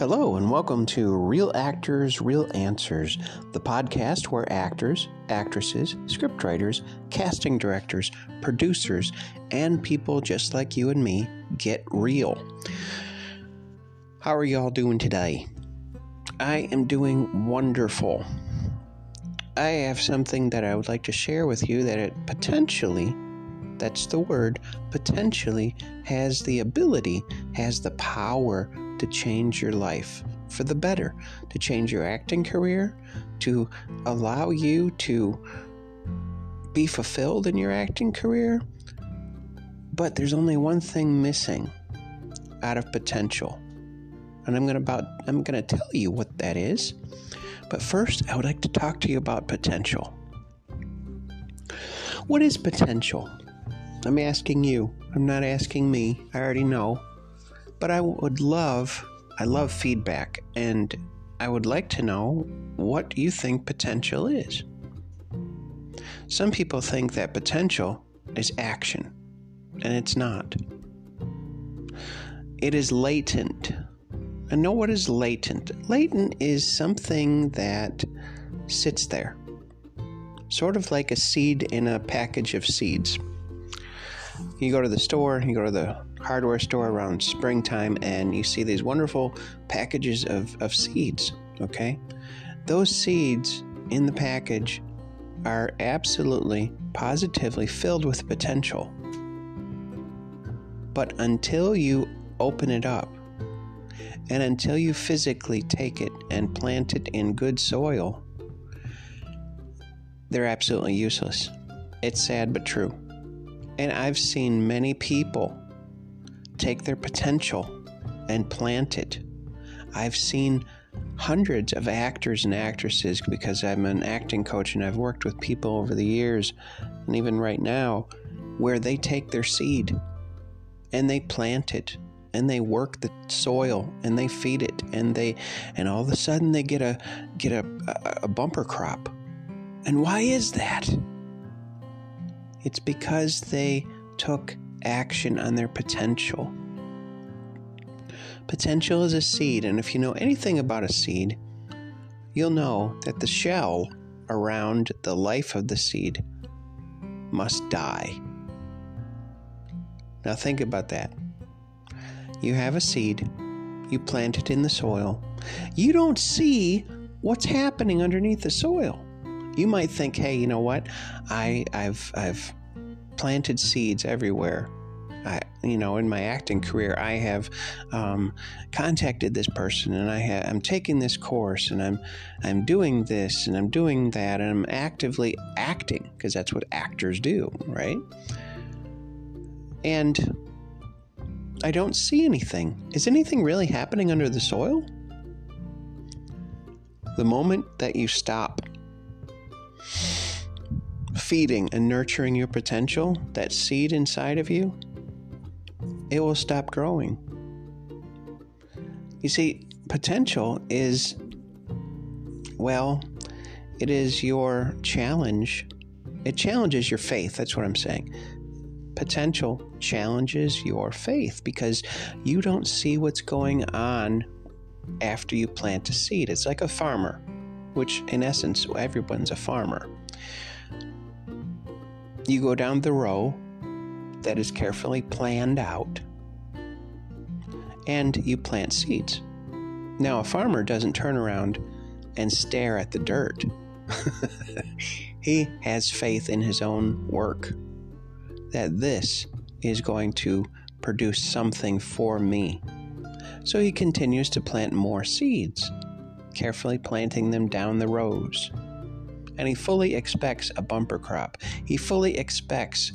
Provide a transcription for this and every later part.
Hello, and welcome to Real Actors, Real Answers, the podcast where actors, actresses, scriptwriters, casting directors, producers, and people just like you and me get real. How are y'all doing today? I am doing wonderful. I have something that I would like to share with you that it potentially, that's the word, potentially has the ability, has the power to change your life for the better, to change your acting career, to allow you to be fulfilled in your acting career. But there's only one thing missing out of potential. And I'm going to about I'm going to tell you what that is. But first, I would like to talk to you about potential. What is potential? I'm asking you. I'm not asking me. I already know. But I would love, I love feedback, and I would like to know what you think potential is. Some people think that potential is action, and it's not. It is latent. And know what is latent? Latent is something that sits there, sort of like a seed in a package of seeds. You go to the store, you go to the hardware store around springtime, and you see these wonderful packages of, of seeds, okay? Those seeds in the package are absolutely, positively filled with potential. But until you open it up, and until you physically take it and plant it in good soil, they're absolutely useless. It's sad but true. And I've seen many people take their potential and plant it. I've seen hundreds of actors and actresses because I'm an acting coach and I've worked with people over the years and even right now where they take their seed and they plant it and they work the soil and they feed it and they and all of a sudden they get a get a, a, bumper crop. And why is that? It's because they took action on their potential. Potential is a seed, and if you know anything about a seed, you'll know that the shell around the life of the seed must die. Now, think about that. You have a seed, you plant it in the soil, you don't see what's happening underneath the soil you might think, hey, you know what? I, I've, I've planted seeds everywhere. I, you know, in my acting career, I have um, contacted this person, and I ha- I'm taking this course, and I'm, I'm doing this, and I'm doing that, and I'm actively acting because that's what actors do, right? And I don't see anything. Is anything really happening under the soil? The moment that you stop feeding and nurturing your potential, that seed inside of you, it will stop growing. You see, potential is, well, it is your challenge. It challenges your faith. That's what I'm saying. Potential challenges your faith because you don't see what's going on after you plant a seed. It's like a farmer, which in essence, everyone's a farmer. You go down the row that is carefully planned out and you plant seeds. Now, a farmer doesn't turn around and stare at the dirt. he has faith in his own work that this is going to produce something for me. So he continues to plant more seeds, carefully planting them down the rows and he fully expects a bumper crop. He fully expects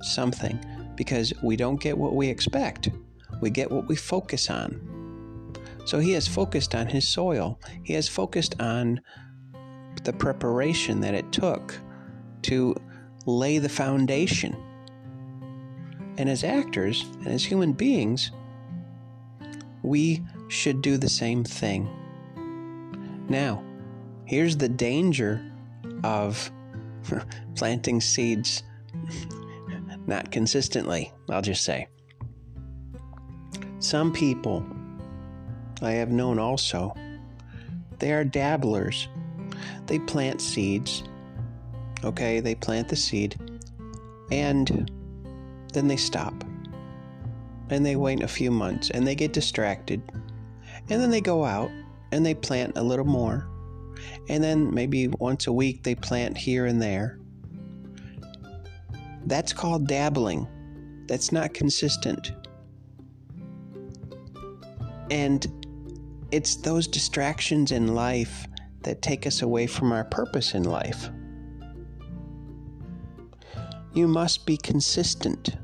something because we don't get what we expect, we get what we focus on. So he has focused on his soil, he has focused on the preparation that it took to lay the foundation. And as actors and as human beings, we should do the same thing. Now, Here's the danger of planting seeds not consistently, I'll just say. Some people I have known also. They are dabblers. They plant seeds. Okay, they plant the seed and then they stop. And they wait a few months and they get distracted. And then they go out and they plant a little more. And then maybe once a week they plant here and there. That's called dabbling. That's not consistent. And it's those distractions in life that take us away from our purpose in life. You must be consistent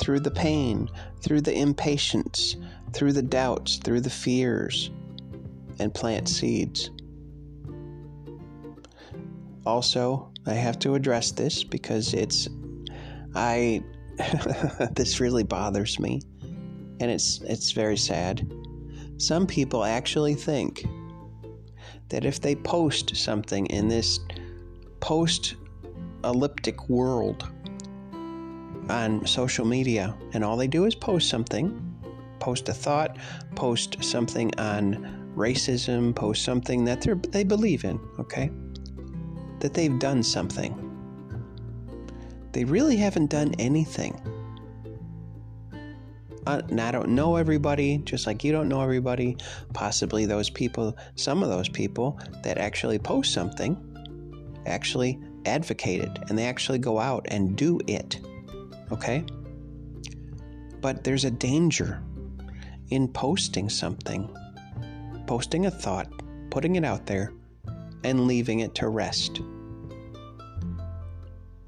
through the pain, through the impatience, through the doubts, through the fears, and plant seeds. Also, I have to address this because it's I this really bothers me and it's it's very sad. Some people actually think that if they post something in this post elliptic world on social media and all they do is post something, post a thought, post something on racism, post something that they believe in, okay? That they've done something they really haven't done anything. Uh, and I don't know everybody, just like you don't know everybody. Possibly those people, some of those people that actually post something, actually advocate it and they actually go out and do it. Okay? But there's a danger in posting something, posting a thought, putting it out there, and leaving it to rest.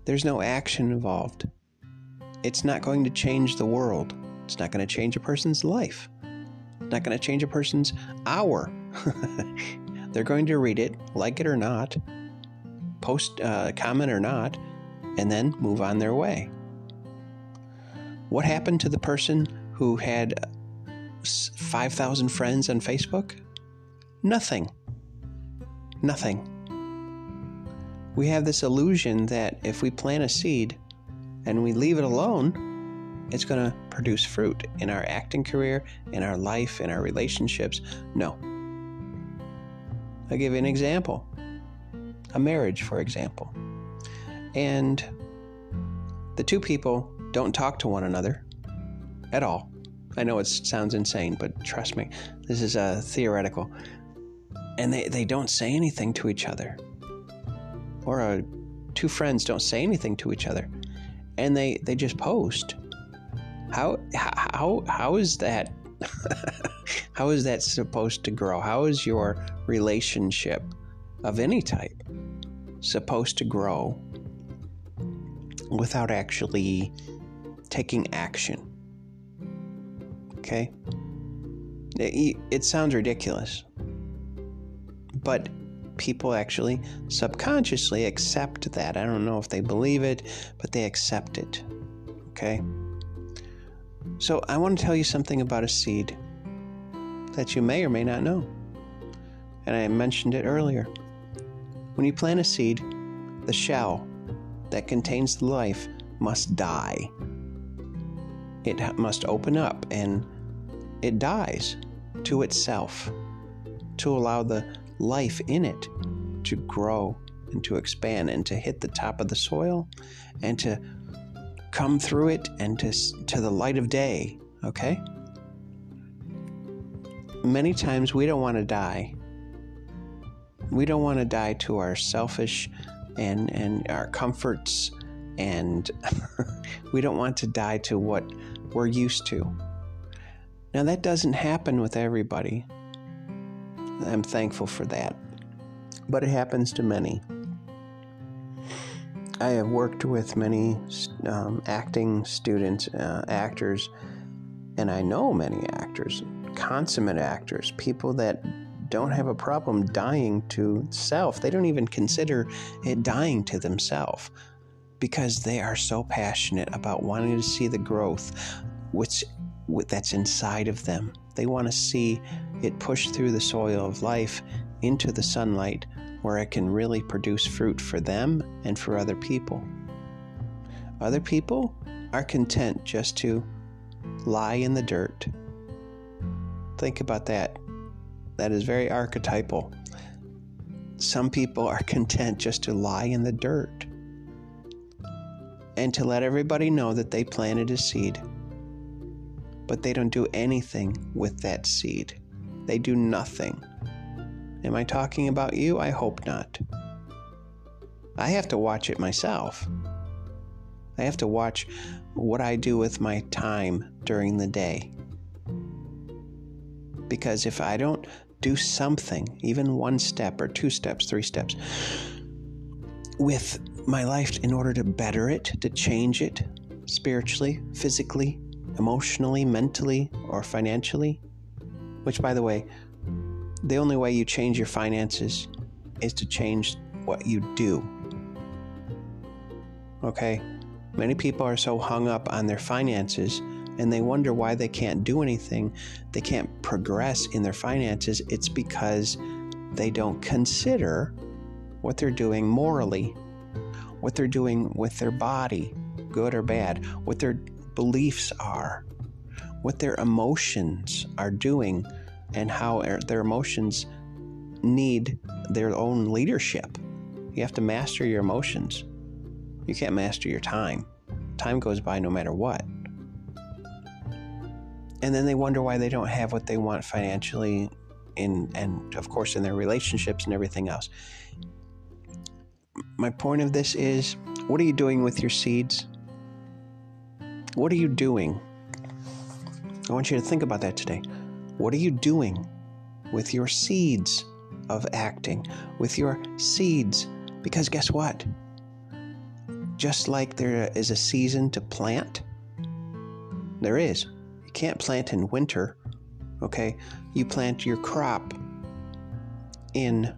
There's no action involved. It's not going to change the world. It's not going to change a person's life. It's not going to change a person's hour. They're going to read it, like it or not, post uh, comment or not, and then move on their way. What happened to the person who had 5,000 friends on Facebook? Nothing. Nothing we have this illusion that if we plant a seed and we leave it alone, it's going to produce fruit in our acting career, in our life, in our relationships. No. I'll give you an example a marriage, for example. And the two people don't talk to one another at all. I know it sounds insane, but trust me, this is a theoretical. And they, they don't say anything to each other. Or a, two friends don't say anything to each other. And they they just post. How how how is that how is that supposed to grow? How is your relationship of any type supposed to grow without actually taking action? Okay? It, it sounds ridiculous but people actually subconsciously accept that. I don't know if they believe it, but they accept it. Okay? So I want to tell you something about a seed that you may or may not know. And I mentioned it earlier. When you plant a seed, the shell that contains the life must die. It must open up and it dies to itself to allow the life in it to grow and to expand and to hit the top of the soil and to come through it and to, to the light of day, okay? Many times we don't want to die. We don't want to die to our selfish and, and our comforts, and we don't want to die to what we're used to. Now, that doesn't happen with everybody. I'm thankful for that. But it happens to many. I have worked with many um, acting students, uh, actors, and I know many actors, consummate actors, people that don't have a problem dying to self. They don't even consider it dying to themselves because they are so passionate about wanting to see the growth which that's inside of them. They want to see it push through the soil of life into the sunlight where it can really produce fruit for them and for other people. Other people are content just to lie in the dirt. Think about that. That is very archetypal. Some people are content just to lie in the dirt and to let everybody know that they planted a seed, but they don't do anything with that seed. They do nothing. Am I talking about you? I hope not. I have to watch it myself. I have to watch what I do with my time during the day. Because if I don't do something, even one step or two steps, three steps, with my life in order to better it, to change it spiritually, physically, emotionally, mentally, or financially. Which, by the way, the only way you change your finances is to change what you do. Okay? Many people are so hung up on their finances and they wonder why they can't do anything, they can't progress in their finances, it's because they don't consider what they're doing morally, what they're doing with their body, good or bad, what their beliefs are, what their emotions are doing, and how er, their emotions need their own leadership. You have to master your emotions. You can't master your time. Time goes by no matter what and then they wonder why they don't have what they want financially in and of course in their relationships and everything else my point of this is what are you doing with your seeds what are you doing? I want you to think about that today. What are you doing with your seeds of acting with your seeds? Because guess what? Just like there is a season to plant there is. You can't plant in winter, okay? You plant your crop in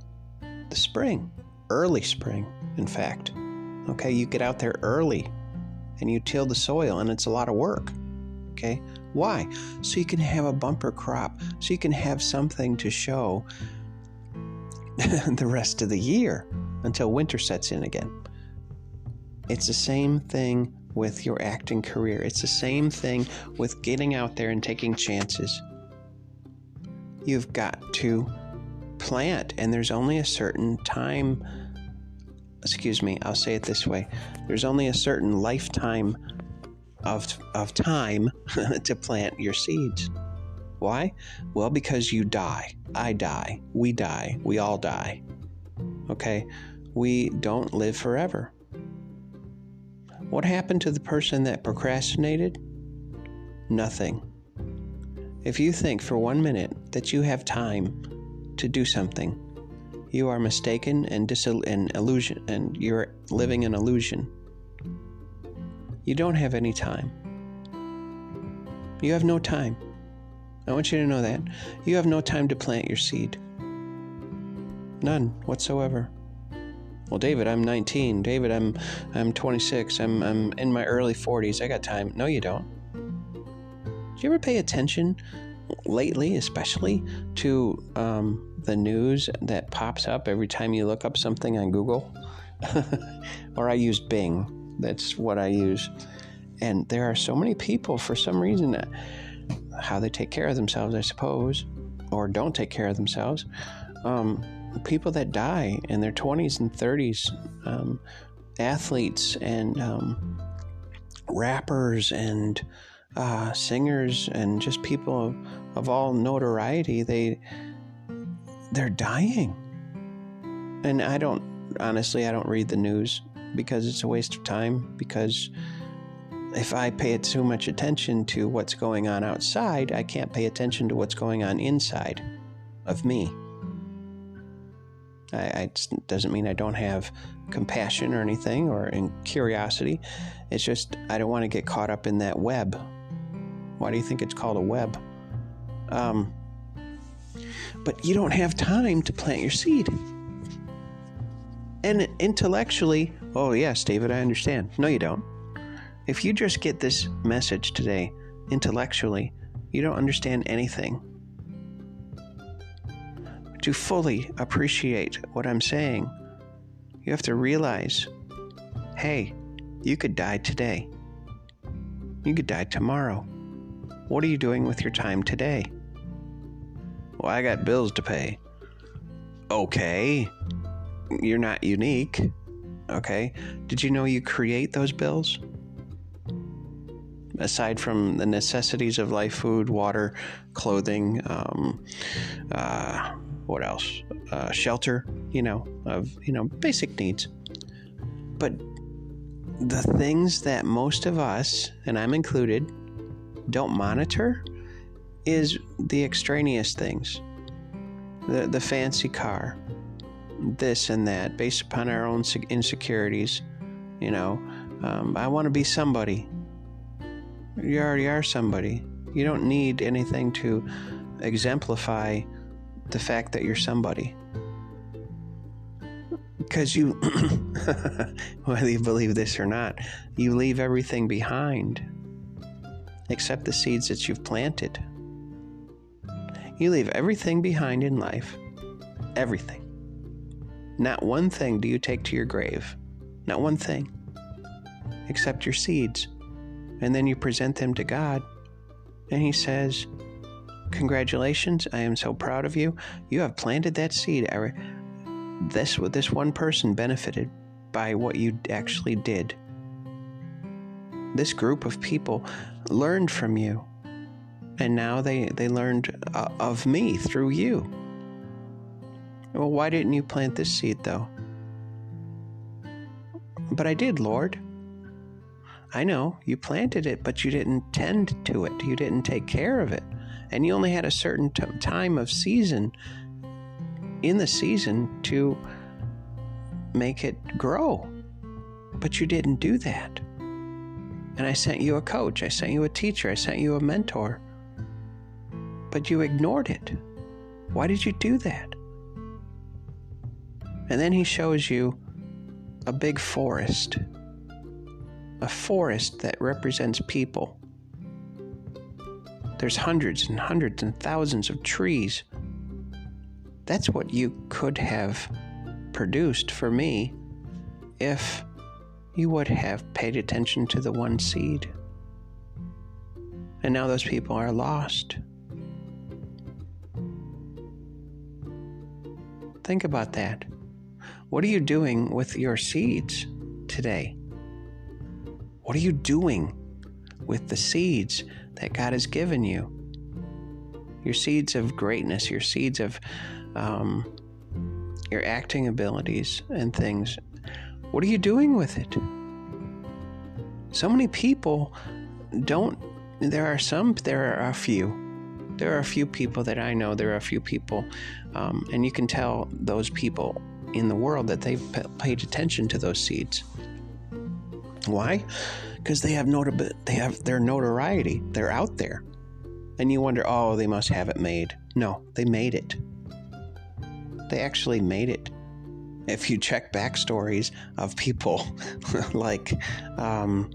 the spring, early spring, in fact. Okay, you get out there early and you till the soil, and it's a lot of work. Okay, why? So you can have a bumper crop, so you can have something to show the rest of the year until winter sets in again. It's the same thing with your acting career. It's the same thing with getting out there and taking chances. You've got to plant, and there's only a certain time. Excuse me, I'll say it this way there's only a certain lifetime of, of time to plant your seeds. Why? Well, because you die. I die. We die. We all die. Okay? We don't live forever. What happened to the person that procrastinated? Nothing. If you think for one minute that you have time to do something, you are mistaken and and illusion and you're living an illusion. You don't have any time. You have no time. I want you to know that. You have no time to plant your seed. None whatsoever. Well, David, I'm 19. David, I'm I'm 26. I'm I'm in my early 40s. I got time. No, you don't. Do you ever pay attention lately, especially to um, the news that pops up every time you look up something on Google? or I use Bing. That's what I use. And there are so many people, for some reason, how they take care of themselves, I suppose, or don't take care of themselves. Um, people that die in their 20s and 30s, um, athletes and um, rappers and uh, singers and just people of, all notoriety, they they're dying. And I don't honestly, I don't read the news because it's a waste of time. Because if I pay too much attention to what's going on outside, I can't pay attention to what's going on inside of me. I, I it doesn't mean I don't have compassion or anything or in curiosity. It's just I don't want to get caught up in that web. Why do you think it's called a web? Um, but you don't have time to plant your seed. And intellectually, oh, yes, David, I understand. No, you don't. If you just get this message today intellectually, you don't understand anything to fully appreciate what I'm saying, you have to realize hey, you could die today. You could die tomorrow. What are you doing with your time today? Well, I got bills to pay. Okay. You're not unique. Okay. Did you know you create those bills? Aside from the necessities of life food, water, clothing, um, uh, what else? Uh, shelter, you know, of, you know, basic needs. But the things that most of us, and I'm included, don't monitor is the extraneous things the, the fancy car, this and that, based upon our own insecurities. You know, um, I want to be somebody. You already are somebody. You don't need anything to exemplify the fact that you're somebody. Because you, whether you believe this or not, you leave everything behind except the seeds that you've planted. You leave everything behind in life. Everything. Not one thing do you take to your grave. Not one thing. Except your seeds. And then you present them to God. And He says, Congratulations, I am so proud of you. You have planted that seed. This, this one person benefited by what you actually did. This group of people learned from you and now they, they learned uh, of me through you. Well, why didn't you plant this seed, though? But I did, Lord. I know, you planted it, but you didn't tend to it. You didn't take care of it. And you only had a certain t- time of season in the season to make it grow. But you didn't do that. And I sent you a coach, I sent you a teacher, I sent you a mentor but you ignored it. Why did you do that? And then he shows you a big forest, a forest that represents people. There's hundreds and hundreds and thousands of trees. That's what you could have produced for me if you would have paid attention to the one seed. And now those people are lost. Think about that. What are you doing with your seeds today? What are you doing with the seeds that God has given you? Your seeds of greatness, your seeds of um, your acting abilities and things. What are you doing with it? So many people don't, there are some, there are a few there are a few people that I know, there are a few people, um, and you can tell those people in the world that they've p- paid attention to those seeds. Why? Because they have notab- they have their notoriety. They're out there, and you wonder, oh, they must have it made. No, they made it. They actually made it. If you check backstories of people like um,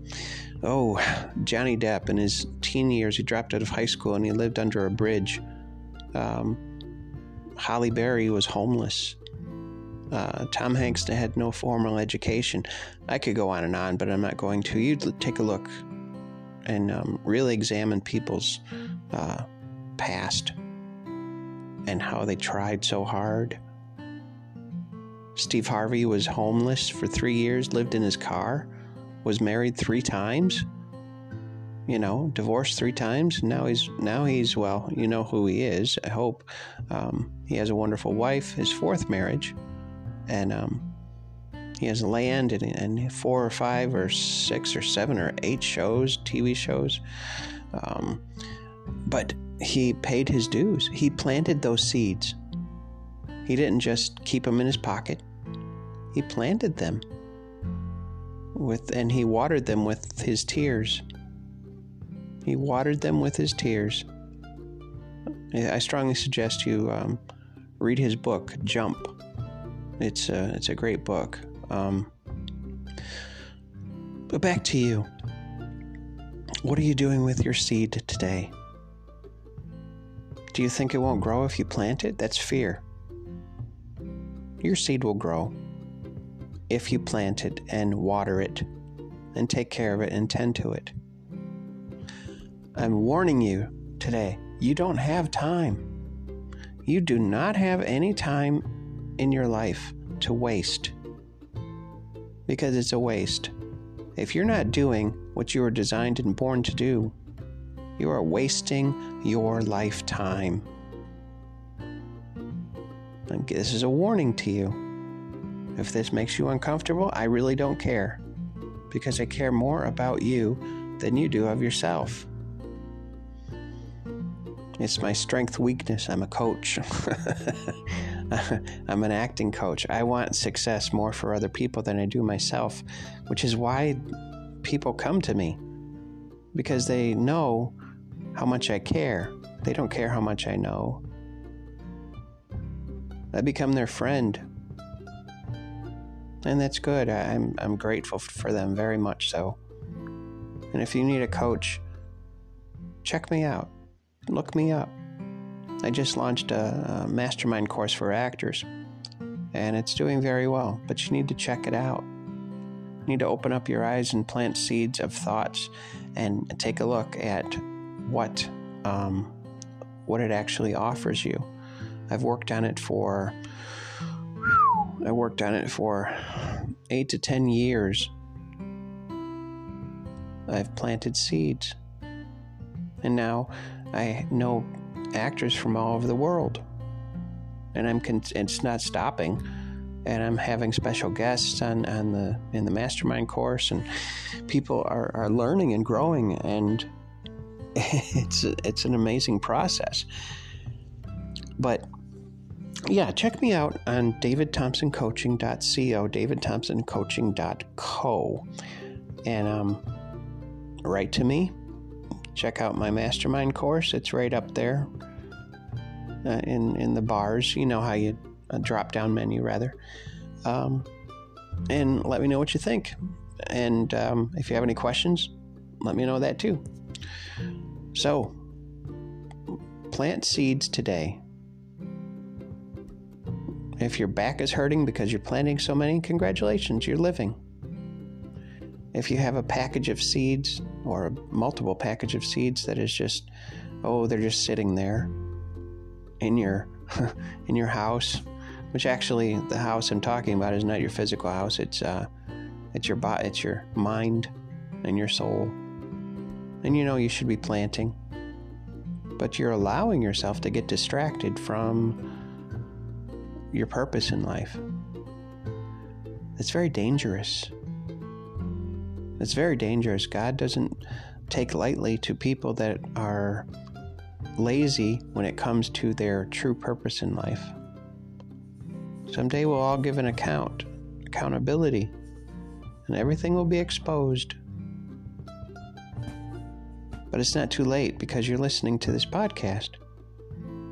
oh, Johnny Depp in his teen years, he dropped out of high school and he lived under a bridge. Um, Halle Berry was homeless. Uh, Tom Hanks had no formal education. I could go on and on, but I'm not going to. You take a look and um, really examine people's uh, past and how they tried so hard. Steve Harvey was homeless for three years, lived in his car was married three times, you know, divorced three times. Now he's now he's well, you know who he is. I hope um, he has a wonderful wife. His fourth marriage, and um, he has land and, and, four or five or six or seven or eight shows, TV shows. Um, but he paid his dues. He planted those seeds. He didn't just keep them in his pocket. He planted them with and he watered them with his tears. He watered them with his tears. I strongly suggest you um, read his book, Jump. It's a, it's a great book. Um, but back to you. What are you doing with your seed today? Do you think it won't grow if you plant it? That's fear. Your seed will grow if you plant it and water it and take care of it and tend to it. I'm warning you today, you don't have time. You do not have any time in your life to waste because it's a waste. If you're not doing what you were designed and born to do, you are wasting your lifetime. This is a warning to you. If this makes you uncomfortable, I really don't care because I care more about you than you do of yourself. It's my strength weakness. I'm a coach. I'm an acting coach. I want success more for other people than I do myself, which is why people come to me because they know how much I care. They don't care how much I know. I become their friend. And that's good. I'm, I'm grateful for them very much so. And if you need a coach, check me out. Look me up. I just launched a, a mastermind course for actors, and it's doing very well, but you need to check it out. You need to open up your eyes and plant seeds of thoughts and take a look at what um, what it actually offers you. I've worked on it for I worked on it for eight to ten years. I've planted seeds, and now I know actors from all over the world. And I'm con- it's not stopping. And I'm having special guests on, on the in the mastermind course, and people are, are learning and growing, and it's it's an amazing process. But yeah, check me out on davidthompsoncoaching.co, davidthompsoncoaching.co, and um, write to me check out my mastermind course. It's right up there uh, in in the bars. You know how you uh, drop down menu rather, um, and let me know what you think. And um, if you have any questions, let me know that too. So, plant seeds today. If your back is hurting because you're planting so many, congratulations, you're living. If you have a package of seeds or a multiple package of seeds that is just, oh, they're just sitting there in your in your house, which actually the house I'm talking about is not your physical house. It's uh, it's your body, it's your mind and your soul. And you know you should be planting, but you're allowing yourself to get distracted from your purpose in life. It's very dangerous. It's very dangerous. God doesn't take lightly to people that are lazy when it comes to their true purpose in life. Someday we'll all give an account, accountability, and everything will be exposed. But it's not too late because you're listening to this podcast.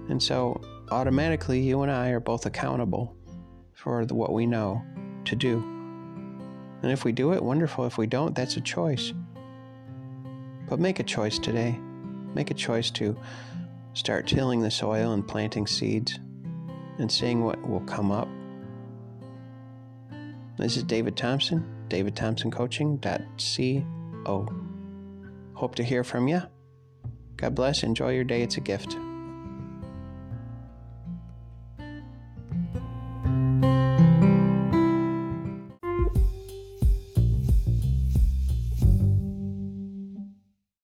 And so automatically, you and I are both accountable for the, what we know to do. And if we do it, wonderful. If we don't, that's a choice. But make a choice today. Make a choice to start tilling the soil and planting seeds and seeing what will come up. This is David Thompson, davidthompsoncoaching.co. Hope to hear from you. God bless. Enjoy your day. It's a gift.